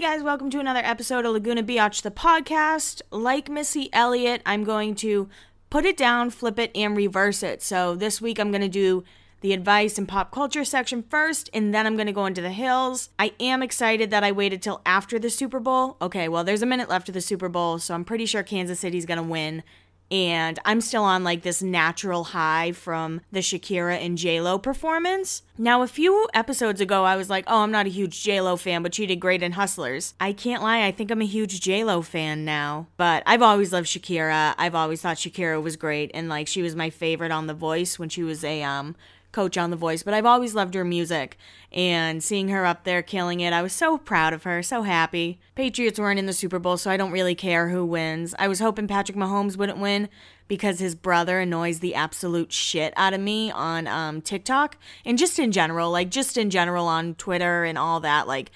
Guys, welcome to another episode of Laguna Biatch, the podcast. Like Missy Elliott, I'm going to put it down, flip it, and reverse it. So this week I'm going to do the advice and pop culture section first, and then I'm going to go into the hills. I am excited that I waited till after the Super Bowl. Okay, well, there's a minute left of the Super Bowl, so I'm pretty sure Kansas City's going to win and I'm still on like this natural high from the Shakira and J-Lo performance. Now, a few episodes ago, I was like, oh, I'm not a huge J-Lo fan, but she did great in Hustlers. I can't lie, I think I'm a huge J-Lo fan now. But I've always loved Shakira. I've always thought Shakira was great, and like she was my favorite on The Voice when she was a um coach on The Voice, but I've always loved her music and seeing her up there killing it. I was so proud of her, so happy. Patriots weren't in the Super Bowl, so I don't really care who wins. I was hoping Patrick Mahomes wouldn't win because his brother annoys the absolute shit out of me on um, TikTok and just in general, like just in general on Twitter and all that. Like,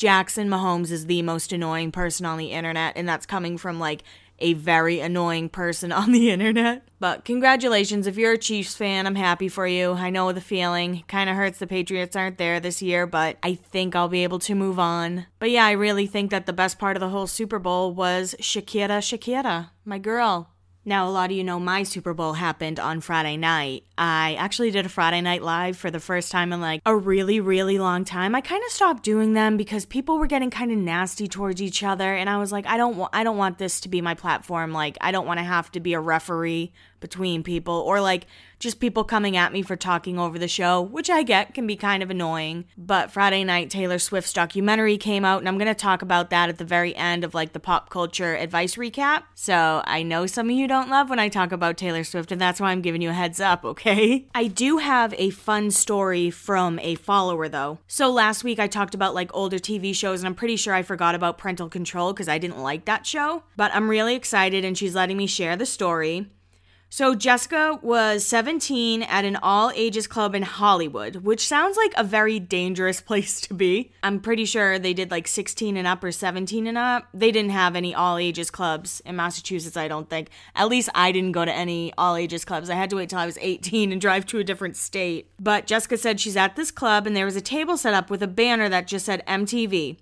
Jackson Mahomes is the most annoying person on the internet, and that's coming from like a very annoying person on the internet. But congratulations, if you're a Chiefs fan, I'm happy for you. I know the feeling. Kind of hurts the Patriots aren't there this year, but I think I'll be able to move on. But yeah, I really think that the best part of the whole Super Bowl was Shakira Shakira, my girl. Now, a lot of you know my Super Bowl happened on Friday night. I actually did a Friday night live for the first time in like a really, really long time. I kind of stopped doing them because people were getting kind of nasty towards each other, and I was like, I don't want, I don't want this to be my platform. Like, I don't want to have to be a referee between people or like just people coming at me for talking over the show, which I get can be kind of annoying. But Friday night, Taylor Swift's documentary came out, and I'm going to talk about that at the very end of like the pop culture advice recap. So I know some of you don't love when I talk about Taylor Swift, and that's why I'm giving you a heads up, okay? I do have a fun story from a follower though. So last week I talked about like older TV shows, and I'm pretty sure I forgot about Parental Control because I didn't like that show. But I'm really excited, and she's letting me share the story. So, Jessica was 17 at an all ages club in Hollywood, which sounds like a very dangerous place to be. I'm pretty sure they did like 16 and up or 17 and up. They didn't have any all ages clubs in Massachusetts, I don't think. At least I didn't go to any all ages clubs. I had to wait till I was 18 and drive to a different state. But Jessica said she's at this club and there was a table set up with a banner that just said MTV.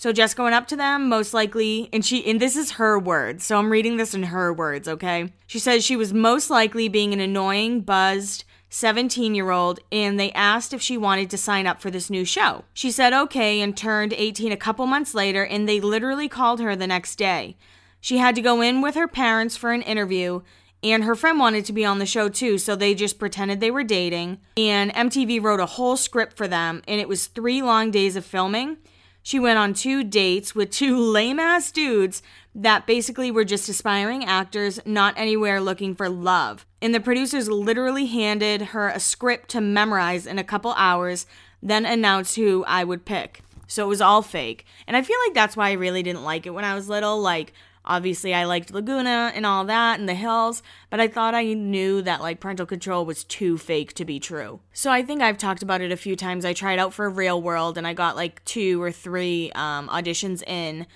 So Jessica went up to them, most likely, and she, and this is her words. So I'm reading this in her words, okay? She says she was most likely being an annoying, buzzed, 17 year old, and they asked if she wanted to sign up for this new show. She said okay and turned 18 a couple months later, and they literally called her the next day. She had to go in with her parents for an interview, and her friend wanted to be on the show too, so they just pretended they were dating. And MTV wrote a whole script for them, and it was three long days of filming. She went on two dates with two lame ass dudes that basically were just aspiring actors, not anywhere looking for love. And the producers literally handed her a script to memorize in a couple hours, then announced who I would pick. So it was all fake. And I feel like that's why I really didn't like it when I was little. Like, Obviously, I liked Laguna and all that and the hills, but I thought I knew that like parental control was too fake to be true. So I think I've talked about it a few times. I tried out for Real World and I got like two or three um, auditions in.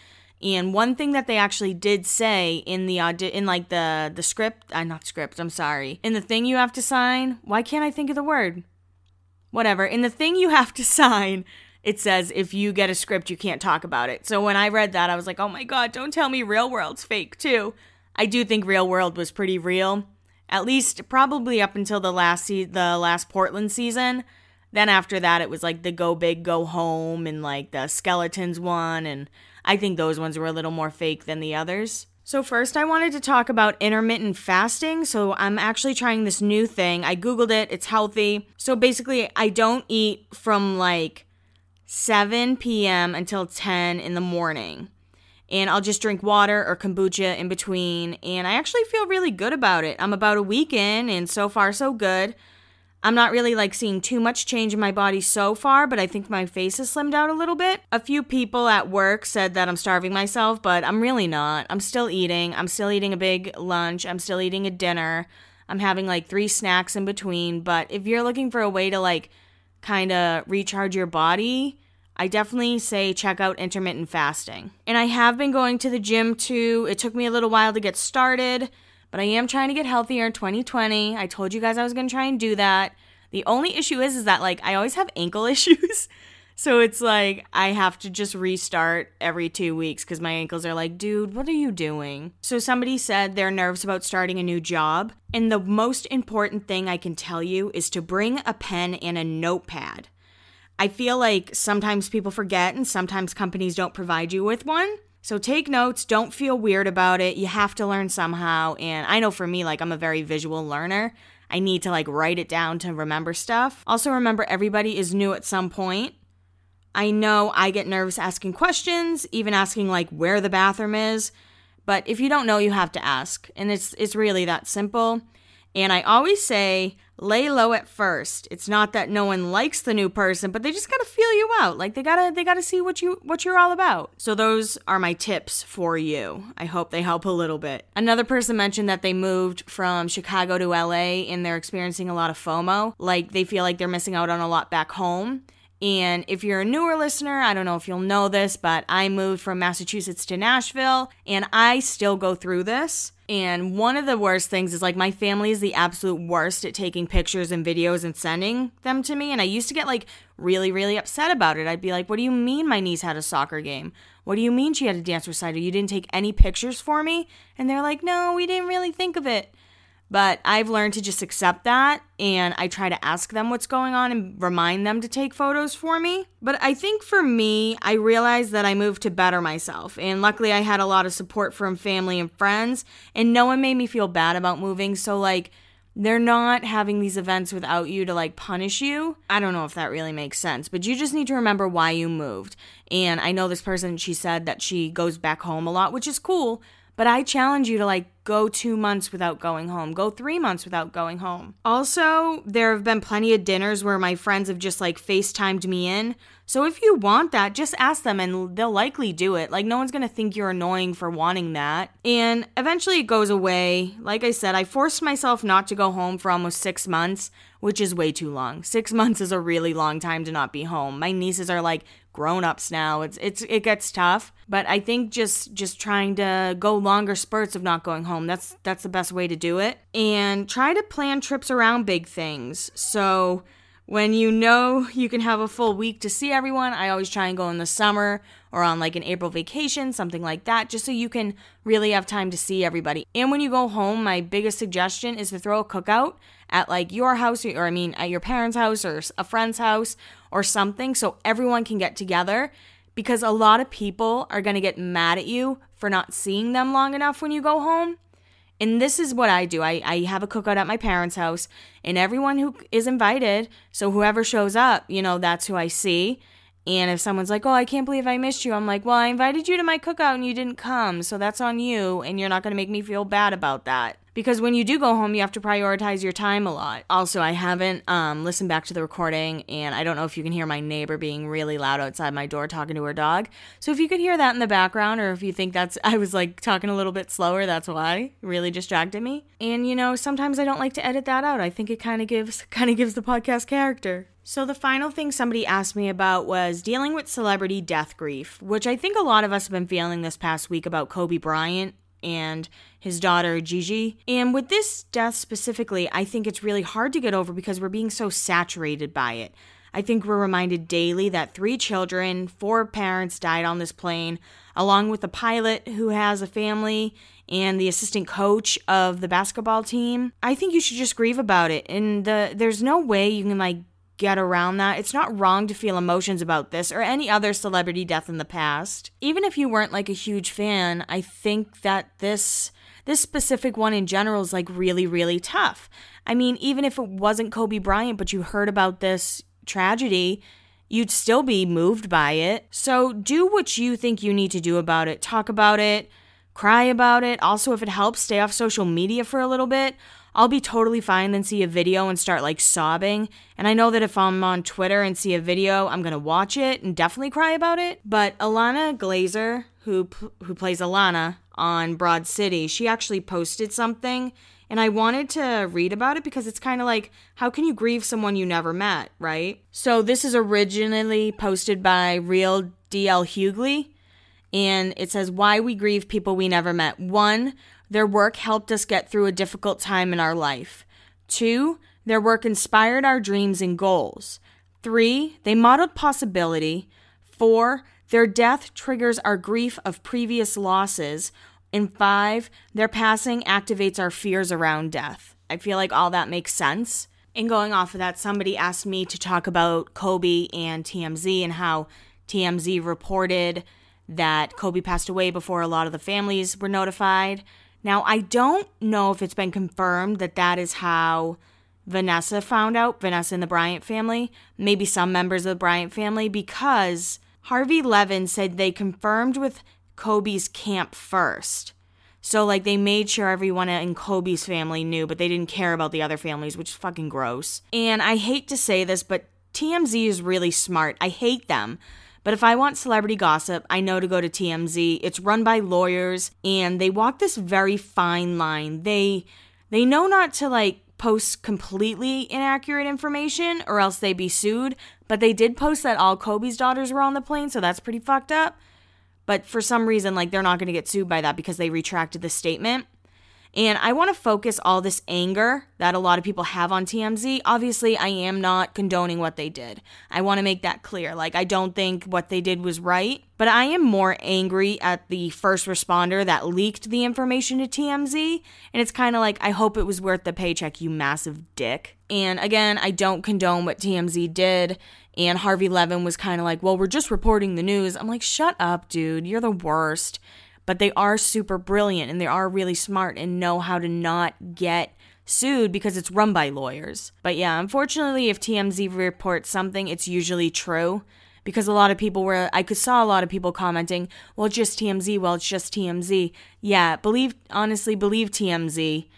And one thing that they actually did say in the audi- in like the the script, uh, not script, I'm sorry, in the thing you have to sign. Why can't I think of the word? Whatever. In the thing you have to sign, it says if you get a script, you can't talk about it. So when I read that, I was like, oh my God, don't tell me Real World's fake too. I do think Real World was pretty real. At least probably up until the last se- the last Portland season. Then after that it was like the Go Big Go Home and like the Skeletons one and I think those ones were a little more fake than the others. So first I wanted to talk about intermittent fasting. So I'm actually trying this new thing. I googled it. It's healthy. So basically I don't eat from like 7 p.m. until 10 in the morning. And I'll just drink water or kombucha in between. And I actually feel really good about it. I'm about a week in, and so far, so good. I'm not really like seeing too much change in my body so far, but I think my face has slimmed out a little bit. A few people at work said that I'm starving myself, but I'm really not. I'm still eating. I'm still eating a big lunch. I'm still eating a dinner. I'm having like three snacks in between. But if you're looking for a way to like kind of recharge your body, I definitely say check out intermittent fasting. And I have been going to the gym too. It took me a little while to get started, but I am trying to get healthier in 2020. I told you guys I was going to try and do that. The only issue is is that like I always have ankle issues. So it's like I have to just restart every two weeks because my ankles are like, dude, what are you doing? So somebody said they're nervous about starting a new job. And the most important thing I can tell you is to bring a pen and a notepad. I feel like sometimes people forget and sometimes companies don't provide you with one. So take notes, don't feel weird about it. You have to learn somehow. And I know for me, like, I'm a very visual learner. I need to like write it down to remember stuff. Also, remember everybody is new at some point. I know I get nervous asking questions, even asking like where the bathroom is. But if you don't know, you have to ask. And it's it's really that simple. And I always say lay low at first. It's not that no one likes the new person, but they just got to feel you out. Like they got to they got to see what you what you're all about. So those are my tips for you. I hope they help a little bit. Another person mentioned that they moved from Chicago to LA and they're experiencing a lot of FOMO. Like they feel like they're missing out on a lot back home. And if you're a newer listener, I don't know if you'll know this, but I moved from Massachusetts to Nashville and I still go through this. And one of the worst things is like my family is the absolute worst at taking pictures and videos and sending them to me. And I used to get like really, really upset about it. I'd be like, What do you mean my niece had a soccer game? What do you mean she had a dance recital? You didn't take any pictures for me? And they're like, No, we didn't really think of it. But I've learned to just accept that and I try to ask them what's going on and remind them to take photos for me. But I think for me, I realized that I moved to better myself. And luckily, I had a lot of support from family and friends, and no one made me feel bad about moving. So, like, they're not having these events without you to like punish you. I don't know if that really makes sense, but you just need to remember why you moved. And I know this person, she said that she goes back home a lot, which is cool, but I challenge you to like go two months without going home, go three months without going home. Also, there have been plenty of dinners where my friends have just like FaceTimed me in. So if you want that, just ask them and they'll likely do it. Like, no one's gonna think you're annoying for wanting that. And eventually it goes away. Like I said, I forced myself not to go home for almost six months, which is way too long. Six months is a really long time to not be home. My nieces are like grown-ups now. It's it's it gets tough. But I think just just trying to go longer spurts of not going home home. That's that's the best way to do it. And try to plan trips around big things. So when you know you can have a full week to see everyone, I always try and go in the summer or on like an April vacation, something like that, just so you can really have time to see everybody. And when you go home, my biggest suggestion is to throw a cookout at like your house or I mean at your parents' house or a friend's house or something so everyone can get together because a lot of people are going to get mad at you for not seeing them long enough when you go home. And this is what I do. I, I have a cookout at my parents' house, and everyone who is invited, so whoever shows up, you know, that's who I see. And if someone's like, oh, I can't believe I missed you, I'm like, well, I invited you to my cookout and you didn't come, so that's on you, and you're not going to make me feel bad about that because when you do go home, you have to prioritize your time a lot. Also, I haven't um, listened back to the recording, and I don't know if you can hear my neighbor being really loud outside my door talking to her dog. So if you could hear that in the background, or if you think that's I was like talking a little bit slower, that's why. It really distracted me. And you know, sometimes I don't like to edit that out. I think it kind of gives kind of gives the podcast character. So, the final thing somebody asked me about was dealing with celebrity death grief, which I think a lot of us have been feeling this past week about Kobe Bryant and his daughter Gigi. And with this death specifically, I think it's really hard to get over because we're being so saturated by it. I think we're reminded daily that three children, four parents died on this plane, along with the pilot who has a family and the assistant coach of the basketball team. I think you should just grieve about it. And the there's no way you can like get around that. It's not wrong to feel emotions about this or any other celebrity death in the past. Even if you weren't like a huge fan, I think that this this specific one in general is like really really tough. I mean, even if it wasn't Kobe Bryant but you heard about this tragedy, you'd still be moved by it. So do what you think you need to do about it. Talk about it, cry about it. Also, if it helps, stay off social media for a little bit. I'll be totally fine then see a video and start like sobbing. And I know that if I'm on Twitter and see a video, I'm gonna watch it and definitely cry about it. But Ilana Glazer, who who plays Ilana on Broad City, she actually posted something, and I wanted to read about it because it's kind of like how can you grieve someone you never met, right? So this is originally posted by Real DL Hughley. And it says, Why we grieve people we never met. One, their work helped us get through a difficult time in our life. Two, their work inspired our dreams and goals. Three, they modeled possibility. Four, their death triggers our grief of previous losses. And five, their passing activates our fears around death. I feel like all that makes sense. And going off of that, somebody asked me to talk about Kobe and TMZ and how TMZ reported that Kobe passed away before a lot of the families were notified. Now, I don't know if it's been confirmed that that is how Vanessa found out, Vanessa and the Bryant family, maybe some members of the Bryant family, because Harvey Levin said they confirmed with Kobe's camp first. So, like, they made sure everyone in Kobe's family knew, but they didn't care about the other families, which is fucking gross. And I hate to say this, but TMZ is really smart. I hate them. But if I want celebrity gossip, I know to go to TMZ. It's run by lawyers and they walk this very fine line. They they know not to like post completely inaccurate information or else they'd be sued, but they did post that all Kobe's daughters were on the plane, so that's pretty fucked up. But for some reason like they're not going to get sued by that because they retracted the statement. And I want to focus all this anger that a lot of people have on TMZ. Obviously, I am not condoning what they did. I want to make that clear. Like, I don't think what they did was right, but I am more angry at the first responder that leaked the information to TMZ. And it's kind of like, I hope it was worth the paycheck, you massive dick. And again, I don't condone what TMZ did. And Harvey Levin was kind of like, well, we're just reporting the news. I'm like, shut up, dude. You're the worst but they are super brilliant and they are really smart and know how to not get sued because it's run by lawyers. But yeah, unfortunately, if TMZ reports something, it's usually true because a lot of people were I could saw a lot of people commenting, "Well, just TMZ. Well, it's just TMZ." Yeah, believe honestly, believe TMZ.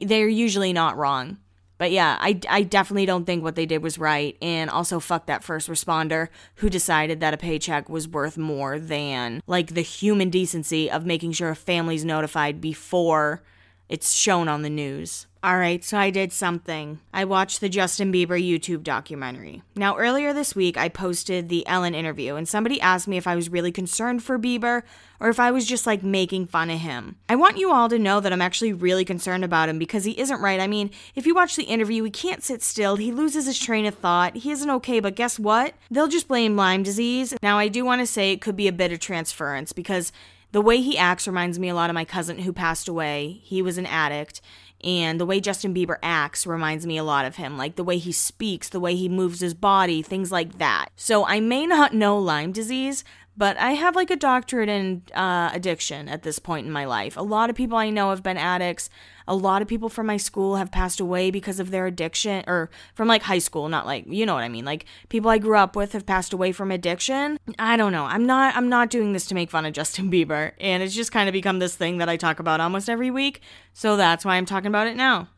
They're usually not wrong. But yeah, I, I definitely don't think what they did was right. And also, fuck that first responder who decided that a paycheck was worth more than like the human decency of making sure a family's notified before it's shown on the news. All right, so I did something. I watched the Justin Bieber YouTube documentary. Now, earlier this week, I posted the Ellen interview, and somebody asked me if I was really concerned for Bieber or if I was just like making fun of him. I want you all to know that I'm actually really concerned about him because he isn't right. I mean, if you watch the interview, he can't sit still, he loses his train of thought, he isn't okay, but guess what? They'll just blame Lyme disease. Now, I do want to say it could be a bit of transference because the way he acts reminds me a lot of my cousin who passed away. He was an addict and the way Justin Bieber acts reminds me a lot of him, like the way he speaks, the way he moves his body, things like that. So I may not know Lyme disease, but I have like a doctorate in uh, addiction at this point in my life. A lot of people I know have been addicts. A lot of people from my school have passed away because of their addiction, or from like high school, not like you know what I mean. Like people I grew up with have passed away from addiction. I don't know. I'm not. I'm not doing this to make fun of Justin Bieber, and it's just kind of become this thing that I talk about almost every week. So that's why I'm talking about it now.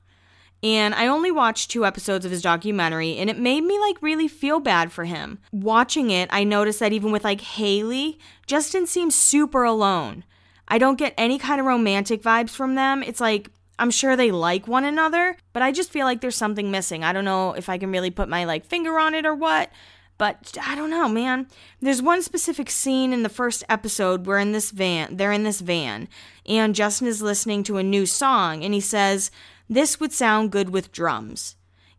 And I only watched two episodes of his documentary, and it made me like really feel bad for him. Watching it, I noticed that even with like Hailey, Justin seems super alone. I don't get any kind of romantic vibes from them. It's like, I'm sure they like one another, but I just feel like there's something missing. I don't know if I can really put my like finger on it or what, but I don't know, man. There's one specific scene in the first episode where in this van, they're in this van, and Justin is listening to a new song and he says, this would sound good with drums.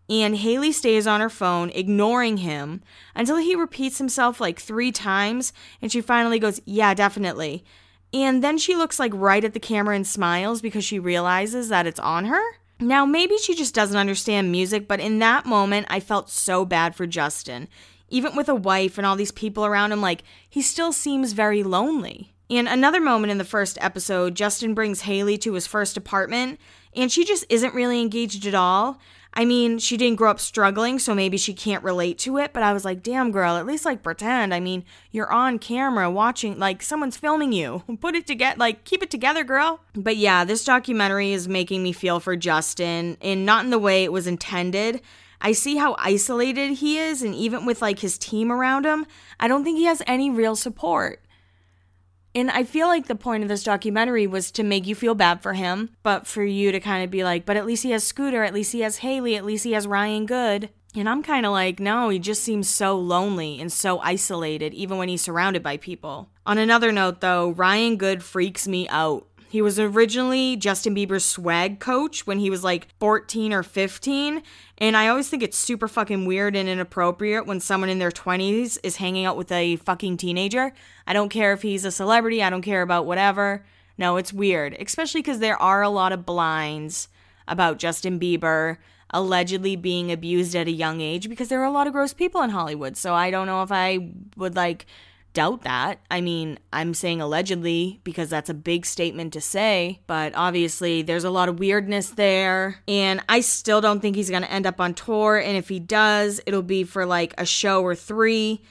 And Hailey stays on her phone, ignoring him, until he repeats himself like three times, and she finally goes, Yeah, definitely. And then she looks like right at the camera and smiles because she realizes that it's on her. Now, maybe she just doesn't understand music, but in that moment, I felt so bad for Justin. Even with a wife and all these people around him, like, he still seems very lonely. In another moment in the first episode, Justin brings Hailey to his first apartment, and she just isn't really engaged at all. I mean, she didn't grow up struggling, so maybe she can't relate to it, but I was like, damn, girl, at least like pretend. I mean, you're on camera watching, like, someone's filming you. Put it together, like, keep it together, girl. But yeah, this documentary is making me feel for Justin, and not in the way it was intended. I see how isolated he is, and even with like his team around him, I don't think he has any real support. And I feel like the point of this documentary was to make you feel bad for him, but for you to kind of be like, but at least he has Scooter, at least he has Hailey, at least he has Ryan Good. And I'm kind of like, no, he just seems so lonely and so isolated, even when he's surrounded by people. On another note, though, Ryan Good freaks me out. He was originally Justin Bieber's swag coach when he was like 14 or 15. And I always think it's super fucking weird and inappropriate when someone in their 20s is hanging out with a fucking teenager. I don't care if he's a celebrity, I don't care about whatever. No, it's weird, especially because there are a lot of blinds about Justin Bieber allegedly being abused at a young age because there are a lot of gross people in Hollywood. So I don't know if I would like doubt that. I mean, I'm saying allegedly because that's a big statement to say, but obviously there's a lot of weirdness there. And I still don't think he's going to end up on tour. And if he does, it'll be for like a show or three.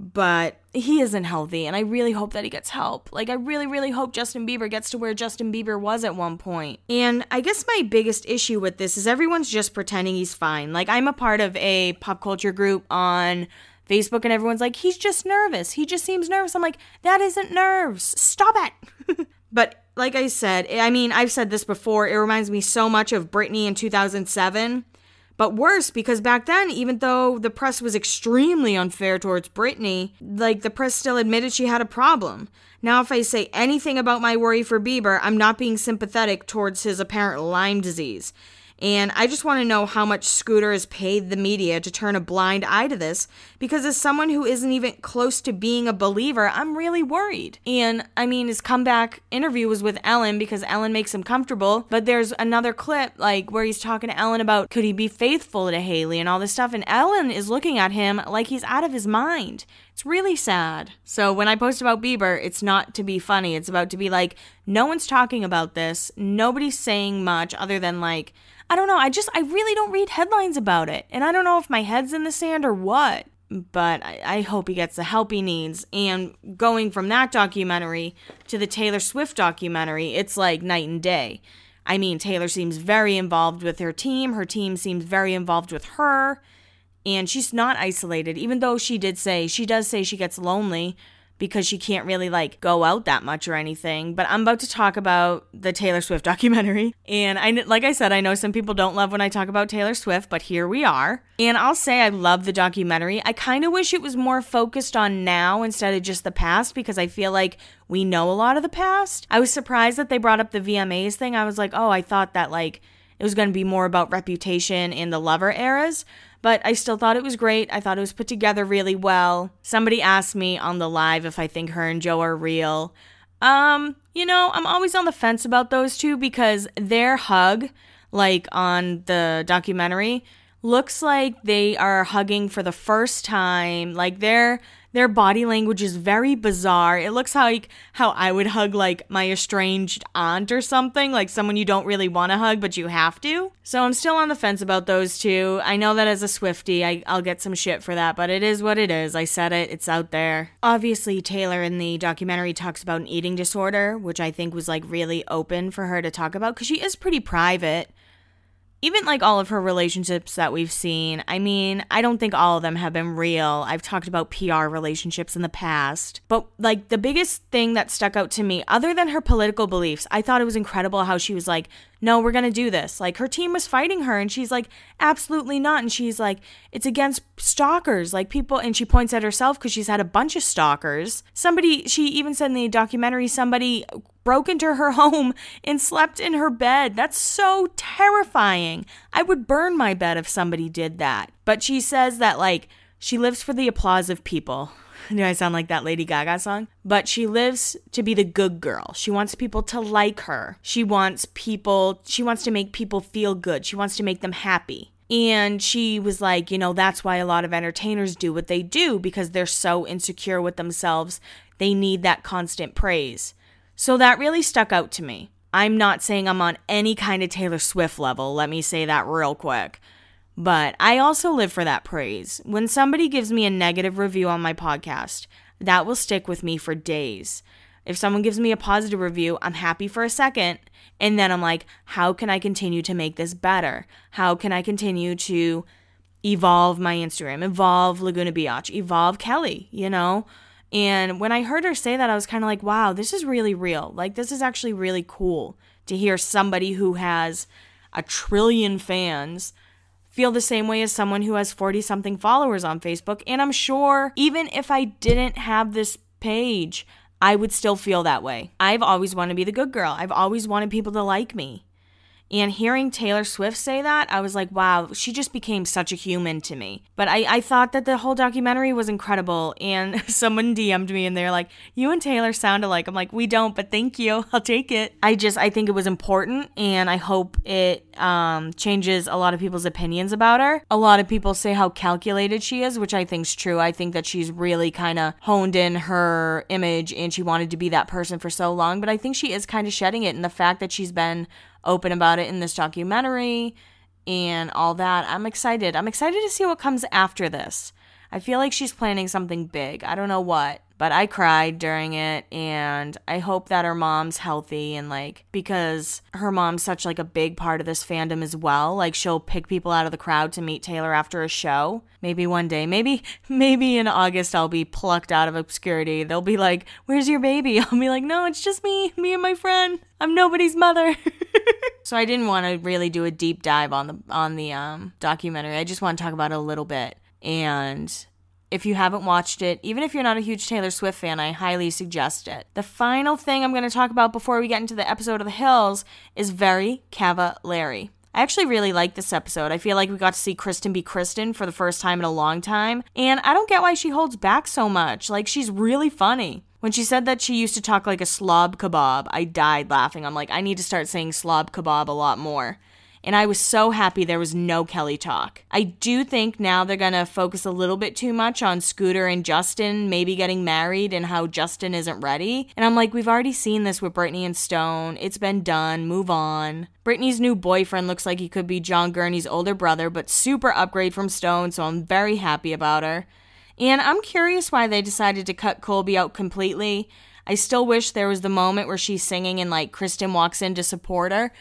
But he isn't healthy, and I really hope that he gets help. Like, I really, really hope Justin Bieber gets to where Justin Bieber was at one point. And I guess my biggest issue with this is everyone's just pretending he's fine. Like, I'm a part of a pop culture group on Facebook and everyone's like, he's just nervous. He just seems nervous. I'm like, that isn't nerves. Stop it. but like I said, I mean, I've said this before. It reminds me so much of Britney in 2007. But worse, because back then, even though the press was extremely unfair towards Britney, like the press still admitted she had a problem. Now, if I say anything about my worry for Bieber, I'm not being sympathetic towards his apparent Lyme disease. And I just want to know how much Scooter has paid the media to turn a blind eye to this because, as someone who isn't even close to being a believer, I'm really worried. And I mean, his comeback interview was with Ellen because Ellen makes him comfortable. But there's another clip, like, where he's talking to Ellen about could he be faithful to Hailey and all this stuff. And Ellen is looking at him like he's out of his mind. It's really sad. So when I post about Bieber, it's not to be funny. It's about to be like, no one's talking about this. Nobody's saying much other than like, I don't know. I just, I really don't read headlines about it. And I don't know if my head's in the sand or what. But I, I hope he gets the help he needs. And going from that documentary to the Taylor Swift documentary, it's like night and day. I mean, Taylor seems very involved with her team. Her team seems very involved with her. And she's not isolated, even though she did say, she does say she gets lonely because she can't really like go out that much or anything. But I'm about to talk about the Taylor Swift documentary. And I like I said I know some people don't love when I talk about Taylor Swift, but here we are. And I'll say I love the documentary. I kind of wish it was more focused on now instead of just the past because I feel like we know a lot of the past. I was surprised that they brought up the VMAs thing. I was like, "Oh, I thought that like it was going to be more about reputation in the lover eras." but I still thought it was great. I thought it was put together really well. Somebody asked me on the live if I think her and Joe are real. Um, you know, I'm always on the fence about those two because their hug, like on the documentary, looks like they are hugging for the first time. Like they're their body language is very bizarre. It looks like how I would hug like my estranged aunt or something, like someone you don't really want to hug but you have to. So I'm still on the fence about those two. I know that as a Swifty, I, I'll get some shit for that, but it is what it is. I said it, it's out there. Obviously, Taylor in the documentary talks about an eating disorder, which I think was like really open for her to talk about because she is pretty private even like all of her relationships that we've seen, I mean, I don't think all of them have been real. I've talked about PR relationships in the past. But like the biggest thing that stuck out to me, other than her political beliefs, I thought it was incredible how she was like, no, we're going to do this. Like her team was fighting her and she's like, absolutely not. And she's like, it's against stalkers. Like people, and she points at herself because she's had a bunch of stalkers. Somebody, she even said in the documentary, somebody broke into her home and slept in her bed. That's so terrifying. I would burn my bed if somebody did that. But she says that, like, she lives for the applause of people. Do I sound like that Lady Gaga song? But she lives to be the good girl. She wants people to like her. She wants people, she wants to make people feel good. She wants to make them happy. And she was like, you know, that's why a lot of entertainers do what they do because they're so insecure with themselves. They need that constant praise. So that really stuck out to me. I'm not saying I'm on any kind of Taylor Swift level, let me say that real quick. But I also live for that praise. When somebody gives me a negative review on my podcast, that will stick with me for days. If someone gives me a positive review, I'm happy for a second. And then I'm like, how can I continue to make this better? How can I continue to evolve my Instagram, evolve Laguna Biatch, evolve Kelly, you know? And when I heard her say that, I was kind of like, wow, this is really real. Like, this is actually really cool to hear somebody who has a trillion fans feel the same way as someone who has 40 something followers on Facebook. And I'm sure even if I didn't have this page, I would still feel that way. I've always wanted to be the good girl. I've always wanted people to like me. And hearing Taylor Swift say that, I was like, wow, she just became such a human to me. But I, I thought that the whole documentary was incredible. And someone DM'd me and they're like, you and Taylor sound alike. I'm like, we don't, but thank you. I'll take it. I just, I think it was important and I hope it um, changes a lot of people's opinions about her. A lot of people say how calculated she is, which I think's true. I think that she's really kind of honed in her image and she wanted to be that person for so long. But I think she is kind of shedding it. And the fact that she's been open about it in this documentary and all that. I'm excited. I'm excited to see what comes after this. I feel like she's planning something big. I don't know what but I cried during it and I hope that her mom's healthy and like because her mom's such like a big part of this fandom as well. Like she'll pick people out of the crowd to meet Taylor after a show. Maybe one day, maybe maybe in August I'll be plucked out of obscurity. They'll be like, "Where's your baby?" I'll be like, "No, it's just me, me and my friend. I'm nobody's mother." so I didn't want to really do a deep dive on the on the um documentary. I just want to talk about it a little bit. And if you haven't watched it, even if you're not a huge Taylor Swift fan, I highly suggest it. The final thing I'm going to talk about before we get into the episode of The Hills is Very Cavallari. I actually really like this episode. I feel like we got to see Kristin be Kristin for the first time in a long time, and I don't get why she holds back so much. Like, she's really funny. When she said that she used to talk like a slob kebab, I died laughing. I'm like, I need to start saying slob kebab a lot more and I was so happy there was no Kelly talk. I do think now they're gonna focus a little bit too much on Scooter and Justin maybe getting married and how Justin isn't ready. And I'm like, we've already seen this with Brittany and Stone. It's been done. Move on. Brittany's new boyfriend looks like he could be John Gurney's older brother, but super upgrade from Stone, so I'm very happy about her. And I'm curious why they decided to cut Colby out completely. I still wish there was the moment where she's singing and like Kristin walks in to support her.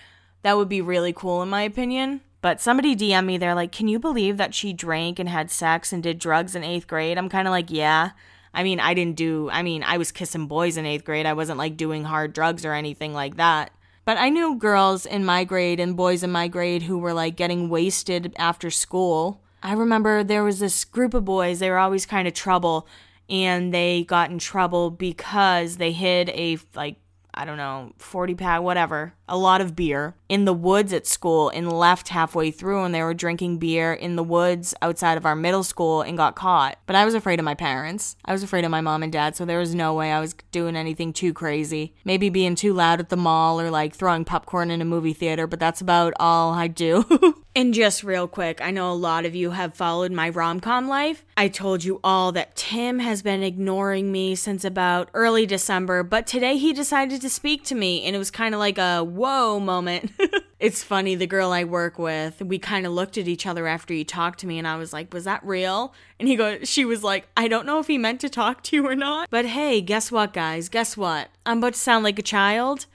That would be really cool, in my opinion. But somebody DM me, they're like, Can you believe that she drank and had sex and did drugs in eighth grade? I'm kind of like, Yeah. I mean, I didn't do, I mean, I was kissing boys in eighth grade. I wasn't like doing hard drugs or anything like that. But I knew girls in my grade and boys in my grade who were like getting wasted after school. I remember there was this group of boys, they were always kind of trouble, and they got in trouble because they hid a like I don't know, 40 pack, whatever, a lot of beer in the woods at school and left halfway through and they were drinking beer in the woods outside of our middle school and got caught. But I was afraid of my parents. I was afraid of my mom and dad, so there was no way I was doing anything too crazy. Maybe being too loud at the mall or like throwing popcorn in a movie theater, but that's about all I do. and just real quick, I know a lot of you have followed my rom com life. I told you all that Tim has been ignoring me since about early December, but today he decided to speak to me and it was kind of like a whoa moment. it's funny, the girl I work with, we kind of looked at each other after he talked to me and I was like, "Was that real?" And he goes she was like, "I don't know if he meant to talk to you or not." But hey, guess what, guys? Guess what? I'm about to sound like a child,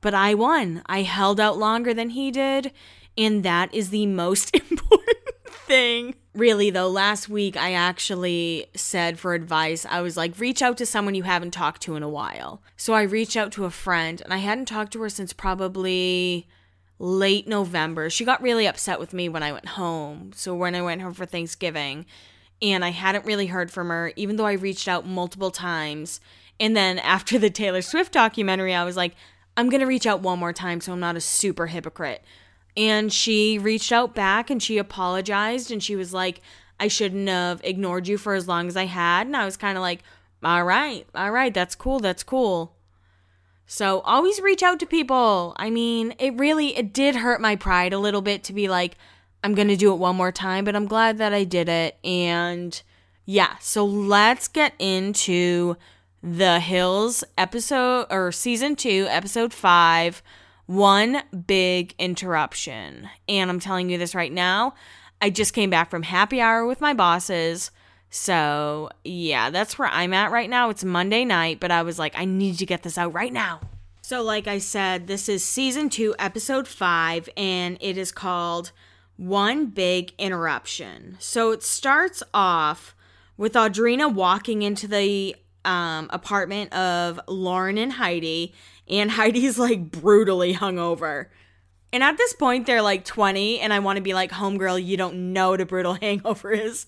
but I won. I held out longer than he did, and that is the most important thing. Really, though, last week I actually said for advice, I was like, reach out to someone you haven't talked to in a while. So I reached out to a friend, and I hadn't talked to her since probably late November. She got really upset with me when I went home. So when I went home for Thanksgiving, and I hadn't really heard from her, even though I reached out multiple times. And then after the Taylor Swift documentary, I was like, I'm going to reach out one more time so I'm not a super hypocrite. And she reached out back and she apologized and she was like, I shouldn't have ignored you for as long as I had. And I was kind of like, all right, all right, that's cool, that's cool. So always reach out to people. I mean, it really it did hurt my pride a little bit to be like, I'm gonna do it one more time, but I'm glad that I did it. And yeah, so let's get into the Hills episode or season two, episode five one big interruption. And I'm telling you this right now. I just came back from happy hour with my bosses. So, yeah, that's where I'm at right now. It's Monday night, but I was like, I need to get this out right now. So, like I said, this is season two, episode five, and it is called One Big Interruption. So, it starts off with Audrina walking into the um, apartment of Lauren and Heidi, and Heidi's like brutally hungover. And at this point, they're like 20, and I want to be like, homegirl, you don't know what a brutal hangover is.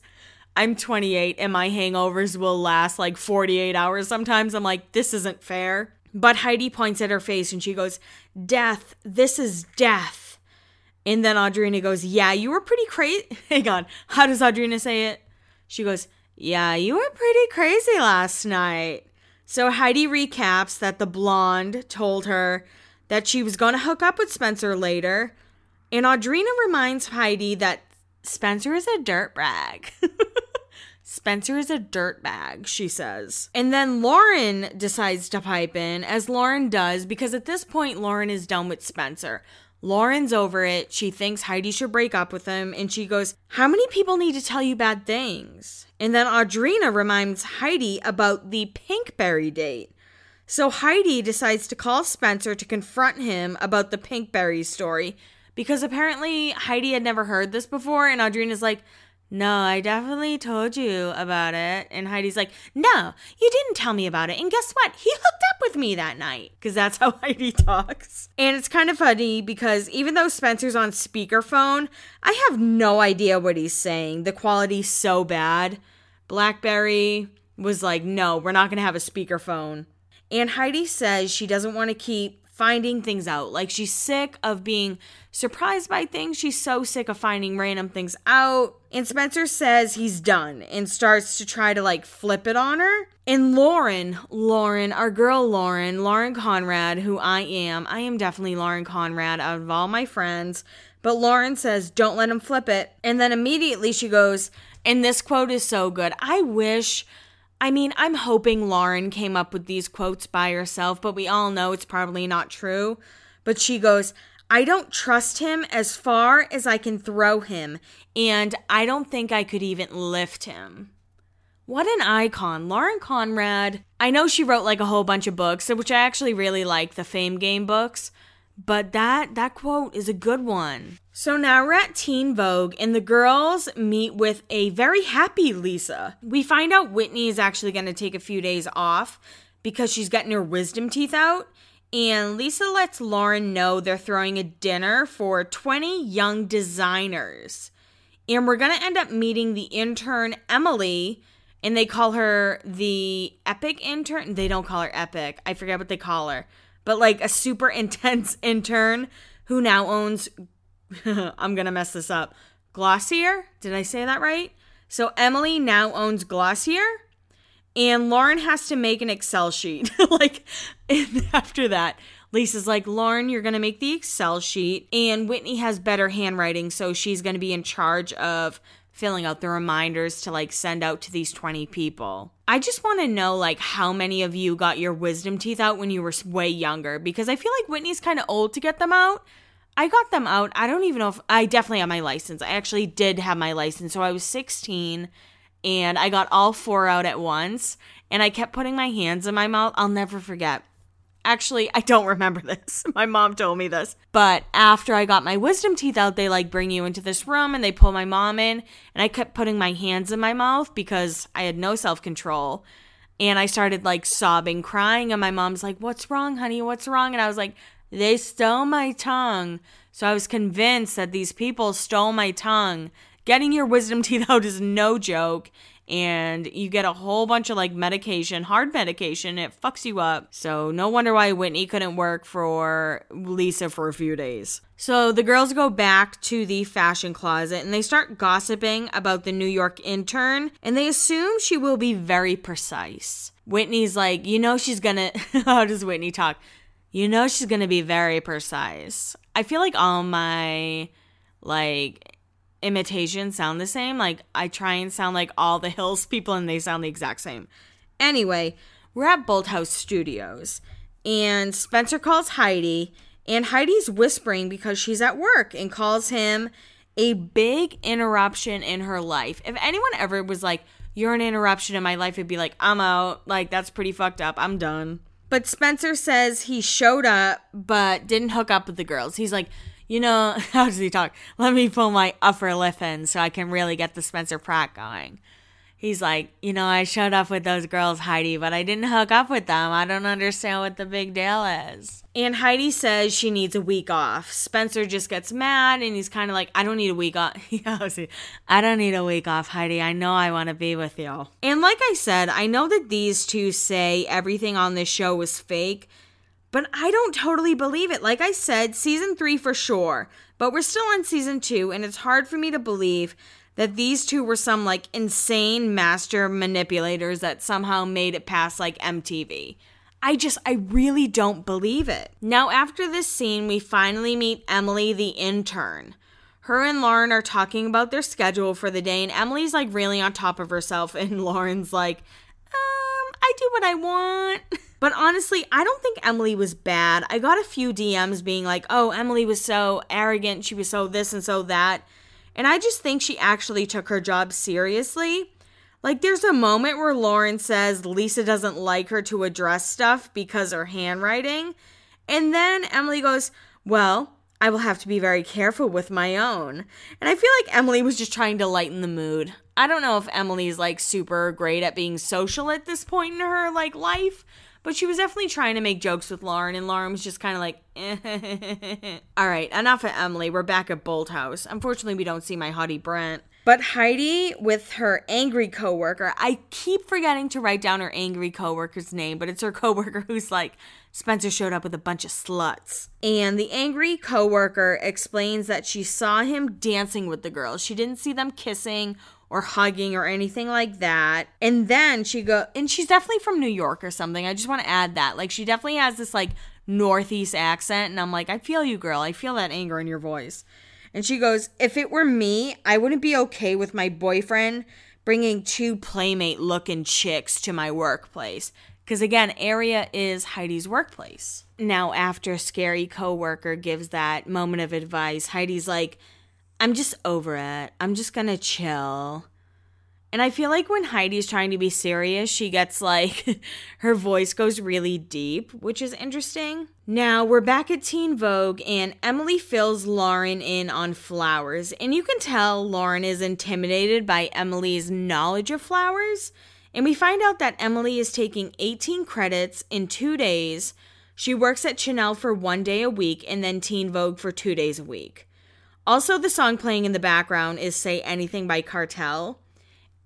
I'm 28 and my hangovers will last like 48 hours sometimes. I'm like, this isn't fair. But Heidi points at her face and she goes, Death, this is death. And then Audrina goes, Yeah, you were pretty crazy. Hang on. How does Audrina say it? She goes, Yeah, you were pretty crazy last night. So Heidi recaps that the blonde told her that she was going to hook up with Spencer later. And Audrina reminds Heidi that Spencer is a dirtbag. Spencer is a dirtbag, she says. And then Lauren decides to pipe in, as Lauren does, because at this point, Lauren is done with Spencer. Lauren's over it. She thinks Heidi should break up with him, and she goes, How many people need to tell you bad things? And then Audrina reminds Heidi about the Pinkberry date. So Heidi decides to call Spencer to confront him about the Pinkberry story because apparently Heidi had never heard this before, and Audrina's like, no, I definitely told you about it. And Heidi's like, No, you didn't tell me about it. And guess what? He hooked up with me that night. Because that's how Heidi talks. And it's kind of funny because even though Spencer's on speakerphone, I have no idea what he's saying. The quality's so bad. Blackberry was like, No, we're not going to have a speakerphone. And Heidi says she doesn't want to keep finding things out. Like she's sick of being surprised by things. She's so sick of finding random things out. And Spencer says he's done and starts to try to like flip it on her. And Lauren, Lauren, our girl Lauren, Lauren Conrad, who I am, I am definitely Lauren Conrad out of all my friends. But Lauren says, don't let him flip it. And then immediately she goes, and this quote is so good. I wish I mean, I'm hoping Lauren came up with these quotes by herself, but we all know it's probably not true. But she goes, I don't trust him as far as I can throw him, and I don't think I could even lift him. What an icon. Lauren Conrad. I know she wrote like a whole bunch of books, which I actually really like the Fame Game books, but that that quote is a good one. So now we're at Teen Vogue, and the girls meet with a very happy Lisa. We find out Whitney is actually going to take a few days off because she's getting her wisdom teeth out. And Lisa lets Lauren know they're throwing a dinner for 20 young designers. And we're going to end up meeting the intern, Emily, and they call her the epic intern. They don't call her epic. I forget what they call her. But like a super intense intern who now owns I'm going to mess this up. Glossier? Did I say that right? So Emily now owns Glossier and Lauren has to make an Excel sheet. like after that, Lisa's like, "Lauren, you're going to make the Excel sheet and Whitney has better handwriting, so she's going to be in charge of filling out the reminders to like send out to these 20 people. I just want to know like how many of you got your wisdom teeth out when you were way younger because I feel like Whitney's kind of old to get them out. I got them out. I don't even know if I definitely have my license. I actually did have my license. So I was 16 and I got all four out at once and I kept putting my hands in my mouth. I'll never forget. Actually, I don't remember this. My mom told me this. But after I got my wisdom teeth out, they like bring you into this room and they pull my mom in. And I kept putting my hands in my mouth because I had no self control. And I started like sobbing, crying. And my mom's like, What's wrong, honey? What's wrong? And I was like, they stole my tongue. So I was convinced that these people stole my tongue. Getting your wisdom teeth out is no joke. And you get a whole bunch of like medication, hard medication. It fucks you up. So no wonder why Whitney couldn't work for Lisa for a few days. So the girls go back to the fashion closet and they start gossiping about the New York intern and they assume she will be very precise. Whitney's like, you know, she's gonna. How does Whitney talk? you know she's to be very precise. I feel like all my like imitations sound the same. Like I try and sound like all the Hills people and they sound the exact same. Anyway, we're at Bolthouse Studios and Spencer calls Heidi and Heidi's whispering because she's at work and calls him a big interruption in her life. If anyone ever was like, you're an interruption in my life, it'd be like, I'm out. Like, that's pretty fucked up. I'm done. But Spencer says he showed up but didn't hook up with the girls. He's like, you know, how does he talk? Let me pull my upper lip in so I can really get the Spencer Pratt going. he's like, you know, I showed up with those girls, Heidi, but I didn't hook up with them. I don't understand what the big deal is. And Heidi says she needs a week off. Spencer just gets mad and he's kind of like, I don't need a week off. I don't need a week off, Heidi. I know I want to be with you. And like I said, I know that these two say everything on this show was fake, but I don't totally believe it. Like I said, season three for sure, but we're still on season two, and it's hard for me to believe that these two were some like insane master manipulators that somehow made it past like MTV. I just, I really don't believe it. Now, after this scene, we finally meet Emily, the intern. Her and Lauren are talking about their schedule for the day, and Emily's like really on top of herself, and Lauren's like, um, I do what I want. But honestly, I don't think Emily was bad. I got a few DMs being like, oh, Emily was so arrogant. She was so this and so that. And I just think she actually took her job seriously. Like, there's a moment where Lauren says Lisa doesn't like her to address stuff because her handwriting. And then Emily goes, Well, I will have to be very careful with my own. And I feel like Emily was just trying to lighten the mood. I don't know if Emily's like super great at being social at this point in her like life, but she was definitely trying to make jokes with Lauren, and Lauren was just kind of like, eh. all right, enough of Emily. We're back at Bolthouse. Unfortunately, we don't see my hottie Brent. But Heidi, with her angry coworker, I keep forgetting to write down her angry coworker's name, but it's her coworker who's like, Spencer showed up with a bunch of sluts. And the angry coworker explains that she saw him dancing with the girls. She didn't see them kissing or hugging or anything like that. And then she go and she's definitely from New York or something. I just want to add that. Like she definitely has this like northeast accent and I'm like, "I feel you, girl. I feel that anger in your voice." And she goes, "If it were me, I wouldn't be okay with my boyfriend bringing two playmate looking chicks to my workplace." Because again, area is Heidi's workplace. Now, after scary coworker gives that moment of advice, Heidi's like, I'm just over it. I'm just gonna chill. And I feel like when Heidi's trying to be serious, she gets like, her voice goes really deep, which is interesting. Now we're back at Teen Vogue, and Emily fills Lauren in on flowers. And you can tell Lauren is intimidated by Emily's knowledge of flowers. And we find out that Emily is taking 18 credits in two days. She works at Chanel for one day a week and then Teen Vogue for two days a week. Also, the song playing in the background is Say Anything by Cartel.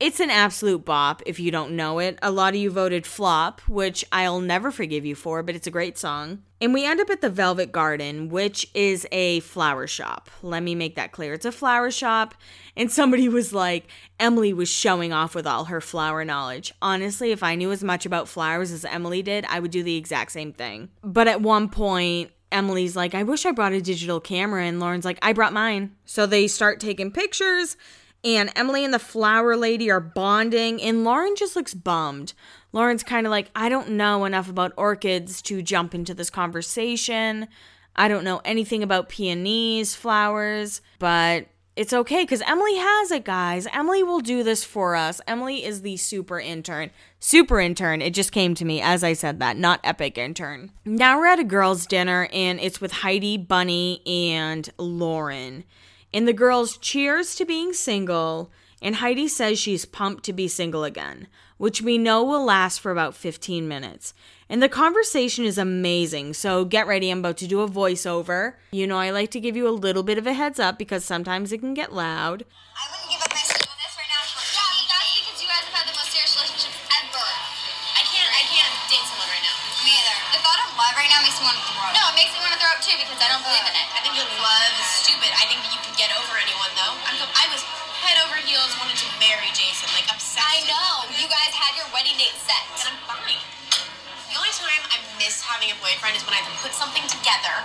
It's an absolute bop if you don't know it. A lot of you voted flop, which I'll never forgive you for, but it's a great song. And we end up at the Velvet Garden, which is a flower shop. Let me make that clear. It's a flower shop. And somebody was like, Emily was showing off with all her flower knowledge. Honestly, if I knew as much about flowers as Emily did, I would do the exact same thing. But at one point, Emily's like, I wish I brought a digital camera. And Lauren's like, I brought mine. So they start taking pictures, and Emily and the flower lady are bonding, and Lauren just looks bummed. Lauren's kind of like, I don't know enough about orchids to jump into this conversation. I don't know anything about peonies, flowers, but it's okay because Emily has it, guys. Emily will do this for us. Emily is the super intern. Super intern. It just came to me as I said that, not epic intern. Now we're at a girls' dinner and it's with Heidi, Bunney, and Lauren. And the girls cheers to being single, and Heidi says she's pumped to be single again, which we know will last for about 15 minutes. And the conversation is amazing. So get ready. I'm about to do a voiceover. You know, I like to give you a little bit of a heads up because sometimes it can get loud. I wouldn't give up my sleep on this right now. For yeah, that's because you guys have had the most serious relationship ever. I can't, I can't date someone right now. Me either. The thought of love right now makes me want to throw up. No, it makes me want to throw up too because I don't believe in it. I think your love is stupid. I think that you can get over anyone though. I'm, I was head over heels wanted to marry Jason, like obsessed. I know. You guys had your wedding date set. And I'm fine. The only time I miss having a boyfriend is when I have to put something together.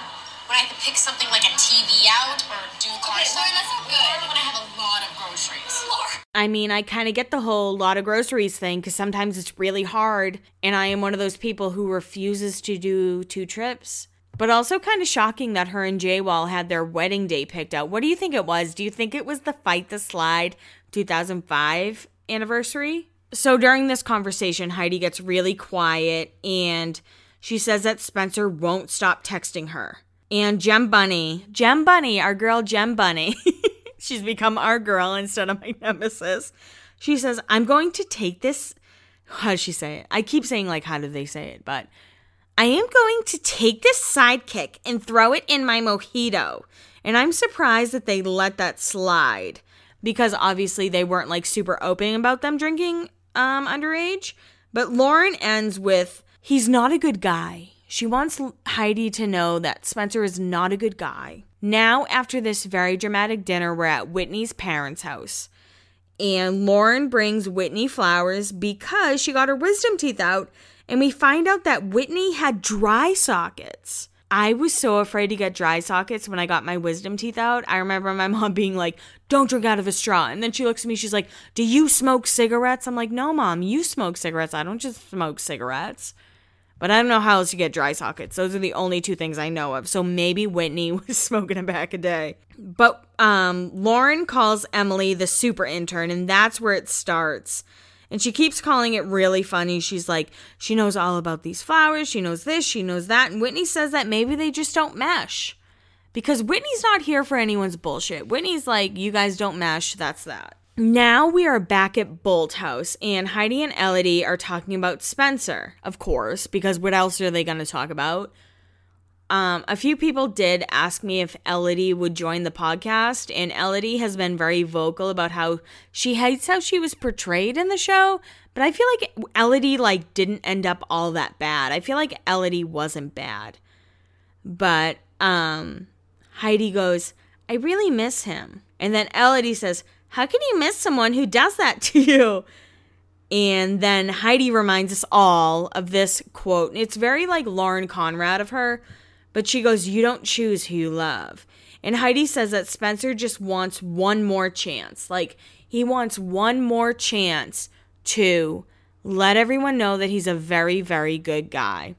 When I have to pick something like a TV out or do car okay, Lauren, that's not good. Or when I have a lot of groceries. I mean, I kind of get the whole lot of groceries thing because sometimes it's really hard, and I am one of those people who refuses to do two trips. But also kind of shocking that her and Jay Wall had their wedding day picked out. What do you think it was? Do you think it was the Fight the Slide 2005 anniversary? So during this conversation, Heidi gets really quiet and she says that Spencer won't stop texting her. And Jen Bunney, Jen Bunney, our girl Jen Bunney, she's become our girl instead of my nemesis. She says, I'm going to take this. How does she say it? I keep saying, like, how do they say it? But I am going to take this sidekick and throw it in my mojito. And I'm surprised that they let that slide because obviously they weren't like super open about them drinking um, underage. But Lauren ends with, he's not a good guy. She wants Heidi to know that Spencer is not a good guy. Now, after this very dramatic dinner, we're at Whitney's parents' house. And Lauren brings Whitney flowers because she got her wisdom teeth out. And we find out that Whitney had dry sockets. I was so afraid to get dry sockets when I got my wisdom teeth out. I remember my mom being like, don't drink out of a straw. And then she looks at me, she's like, do you smoke cigarettes? I'm like, no, mom, you smoke cigarettes. I don't just smoke cigarettes. But I don't know how else you get dry sockets. Those are the only two things I know of. So maybe Whitney was smoking a pack a day. But um, Lauren calls Emily the super intern, and that's where it starts. And she keeps calling it really funny. She's like, she knows all about these flowers. She knows this. She knows that. And Whitney says that maybe they just don't mesh. Because Whitney's not here for anyone's bullshit. Whitney's like, you guys don't mesh. That's that. Now we are back at Bolthouse, and Heidi and Elodie are talking about Spencer, of course, because what else are they going to talk about? Um, a few people did ask me if Elodie would join the podcast, and Elodie has been very vocal about how she hates how she was portrayed in the show. But I feel like Elodie like didn't end up all that bad. I feel like Elodie wasn't bad, but um, Heidi goes, "I really miss him," and then Elodie says, "How can you miss someone who does that to you?" And then Heidi reminds us all of this quote. It's very like Lauren Conrad of her but she goes, You don't choose who you love. And Heidi says that Spencer just wants one more chance. Like, he wants one more chance to let everyone know that he's a very, very good guy.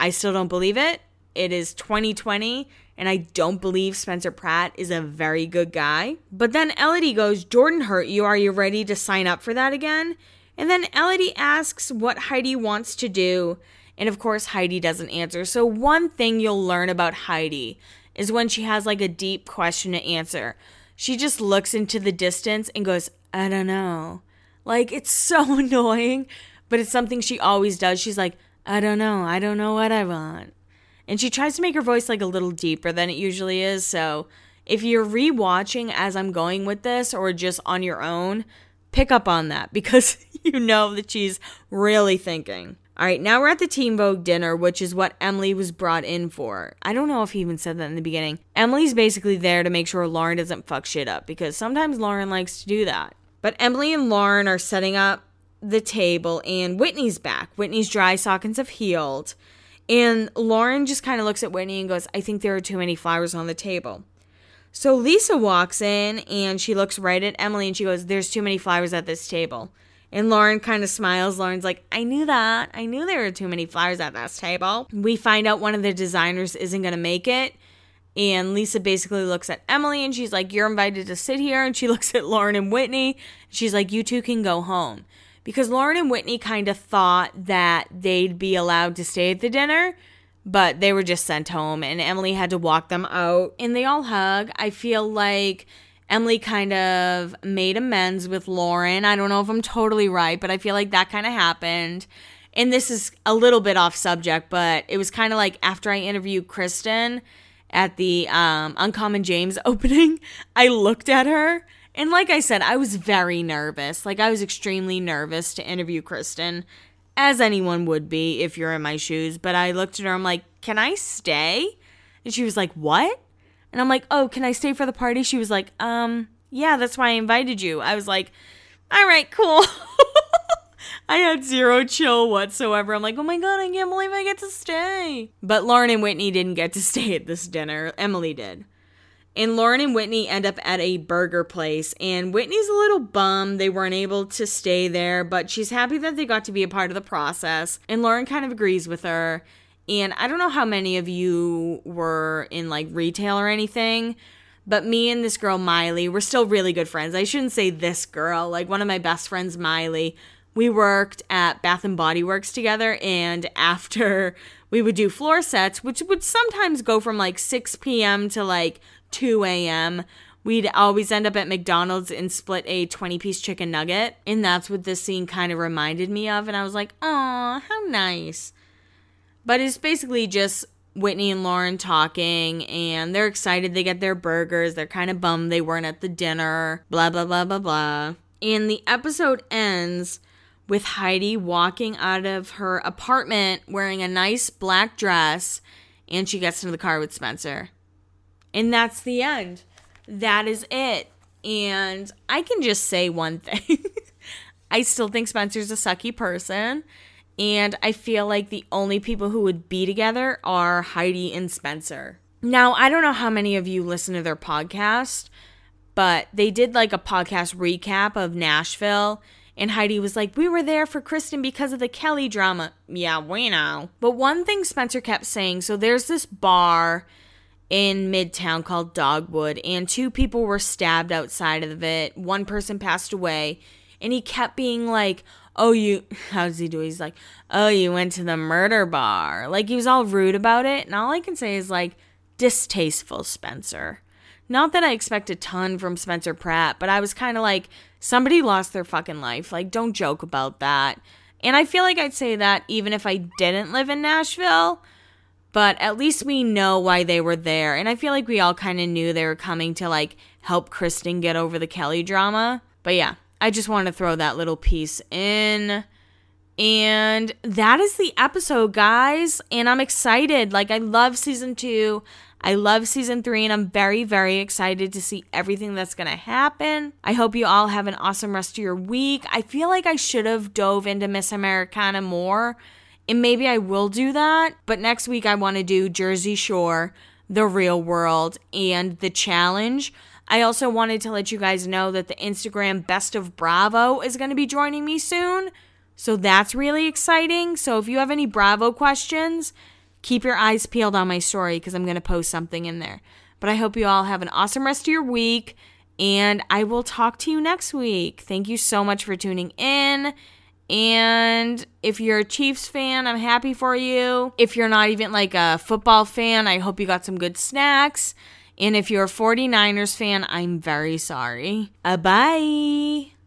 I still don't believe it. It is 2020, and I don't believe Spencer Pratt is a very good guy. But then Elodie goes, Jordan hurt you. Are you ready to sign up for that again? And then Elodie asks what Heidi wants to do. And of course, Heidi doesn't answer. So, one thing you'll learn about Heidi is when she has like a deep question to answer, she just looks into the distance and goes, I don't know. Like, it's so annoying, but it's something she always does. She's like, I don't know. I don't know what I want. And she tries to make her voice like a little deeper than it usually is. So, if you're rewatching as I'm going with this or just on your own, pick up on that because you know that she's really thinking. All right, now we're at the Teen Vogue dinner, which is what Emily was brought in for. I don't know if he even said that in the beginning. Emily's basically there to make sure Lauren doesn't fuck shit up because sometimes Lauren likes to do that. But Emily and Lauren are setting up the table, and Whitney's back. Whitney's dry sockets have healed. And Lauren just kind of looks at Whitney and goes, I think there are too many flowers on the table. So Lisa walks in and she looks right at Emily and she goes, There's too many flowers at this table. And Lauren kind of smiles. Lauren's like, I knew that. I knew there were too many flowers at this table. We find out one of the designers isn't going to make it. And Lisa basically looks at Emily and she's like, You're invited to sit here. And she looks at Lauren and Whitney. She's like, You two can go home. Because Lauren and Whitney kind of thought that they'd be allowed to stay at the dinner, but they were just sent home. And Emily had to walk them out. And they all hug. I feel like Emily kind of made amends with Lauren. I don't know if I'm totally right, but I feel like that kind of happened. And this is a little bit off subject, but it was kind of like after I interviewed Kristin at the um, Uncommon James opening, I looked at her. And like I said, I was very nervous. Like, I was extremely nervous to interview Kristin, as anyone would be if you're in my shoes. But I looked at her, I'm like, can I stay? And she was like, what? And I'm like, oh, can I stay for the party? She was like, um, yeah, that's why I invited you. I was like, all right, cool. I had zero chill whatsoever. I'm like, oh my god, I can't believe I get to stay. But Lauren and Whitney didn't get to stay at this dinner. Emily did. And Lauren and Whitney end up at a burger place, and Whitney's a little bummed they weren't able to stay there, but she's happy that they got to be a part of the process. And Lauren kind of agrees with her. And I don't know how many of you were in like retail or anything, but me and this girl, Miley, we're still really good friends. I shouldn't say this girl, like one of my best friends, Miley. We worked at Bath and Body Works together, and after we would do floor sets, which would sometimes go from like 6 p.m. to like 2 a.m., we'd always end up at McDonald's and split a 20 piece chicken nugget. And that's what this scene kind of reminded me of. And I was like, oh, how nice. But it's basically just Whitney and Lauren talking, and they're excited they get their burgers. They're kind of bummed they weren't at the dinner, blah, blah, blah, blah, blah. And the episode ends with Heidi walking out of her apartment wearing a nice black dress, and she gets into the car with Spencer. And that's the end. That is it. And I can just say one thing I still think Spencer's a sucky person. And I feel like the only people who would be together are Heidi and Spencer. Now, I don't know how many of you listen to their podcast, but they did like a podcast recap of Nashville. And Heidi was like, We were there for Kristin because of the Kelly drama. Yeah, we know. But one thing Spencer kept saying so there's this bar in Midtown called Dogwood, and two people were stabbed outside of it. One person passed away. And he kept being like, oh, you, how does he do? He's like, oh, you went to the murder bar. Like, he was all rude about it. And all I can say is, like, distasteful, Spencer. Not that I expect a ton from Spencer Pratt, but I was kind of like, somebody lost their fucking life. Like, don't joke about that. And I feel like I'd say that even if I didn't live in Nashville, but at least we know why they were there. And I feel like we all kind of knew they were coming to like help Kristin get over the Kelly drama. But yeah, I just want to throw that little piece in. And that is the episode, guys. And I'm excited. Like, I love season two. I love season three, and I'm very, very excited to see everything that's going to happen. I hope you all have an awesome rest of your week. I feel like I should have dove into Miss Americana more, and maybe I will do that. But next week, I want to do Jersey Shore, The Real World, and The Challenge. I also wanted to let you guys know that the Instagram Best of Bravo is going to be joining me soon. So that's really exciting. So if you have any Bravo questions, keep your eyes peeled on my story because I'm going to post something in there. But I hope you all have an awesome rest of your week. And I will talk to you next week. Thank you so much for tuning in. And if you're a Chiefs fan, I'm happy for you. If you're not even like a football fan, I hope you got some good snacks. And if you're a 49ers fan, I'm very sorry. Uh, bye.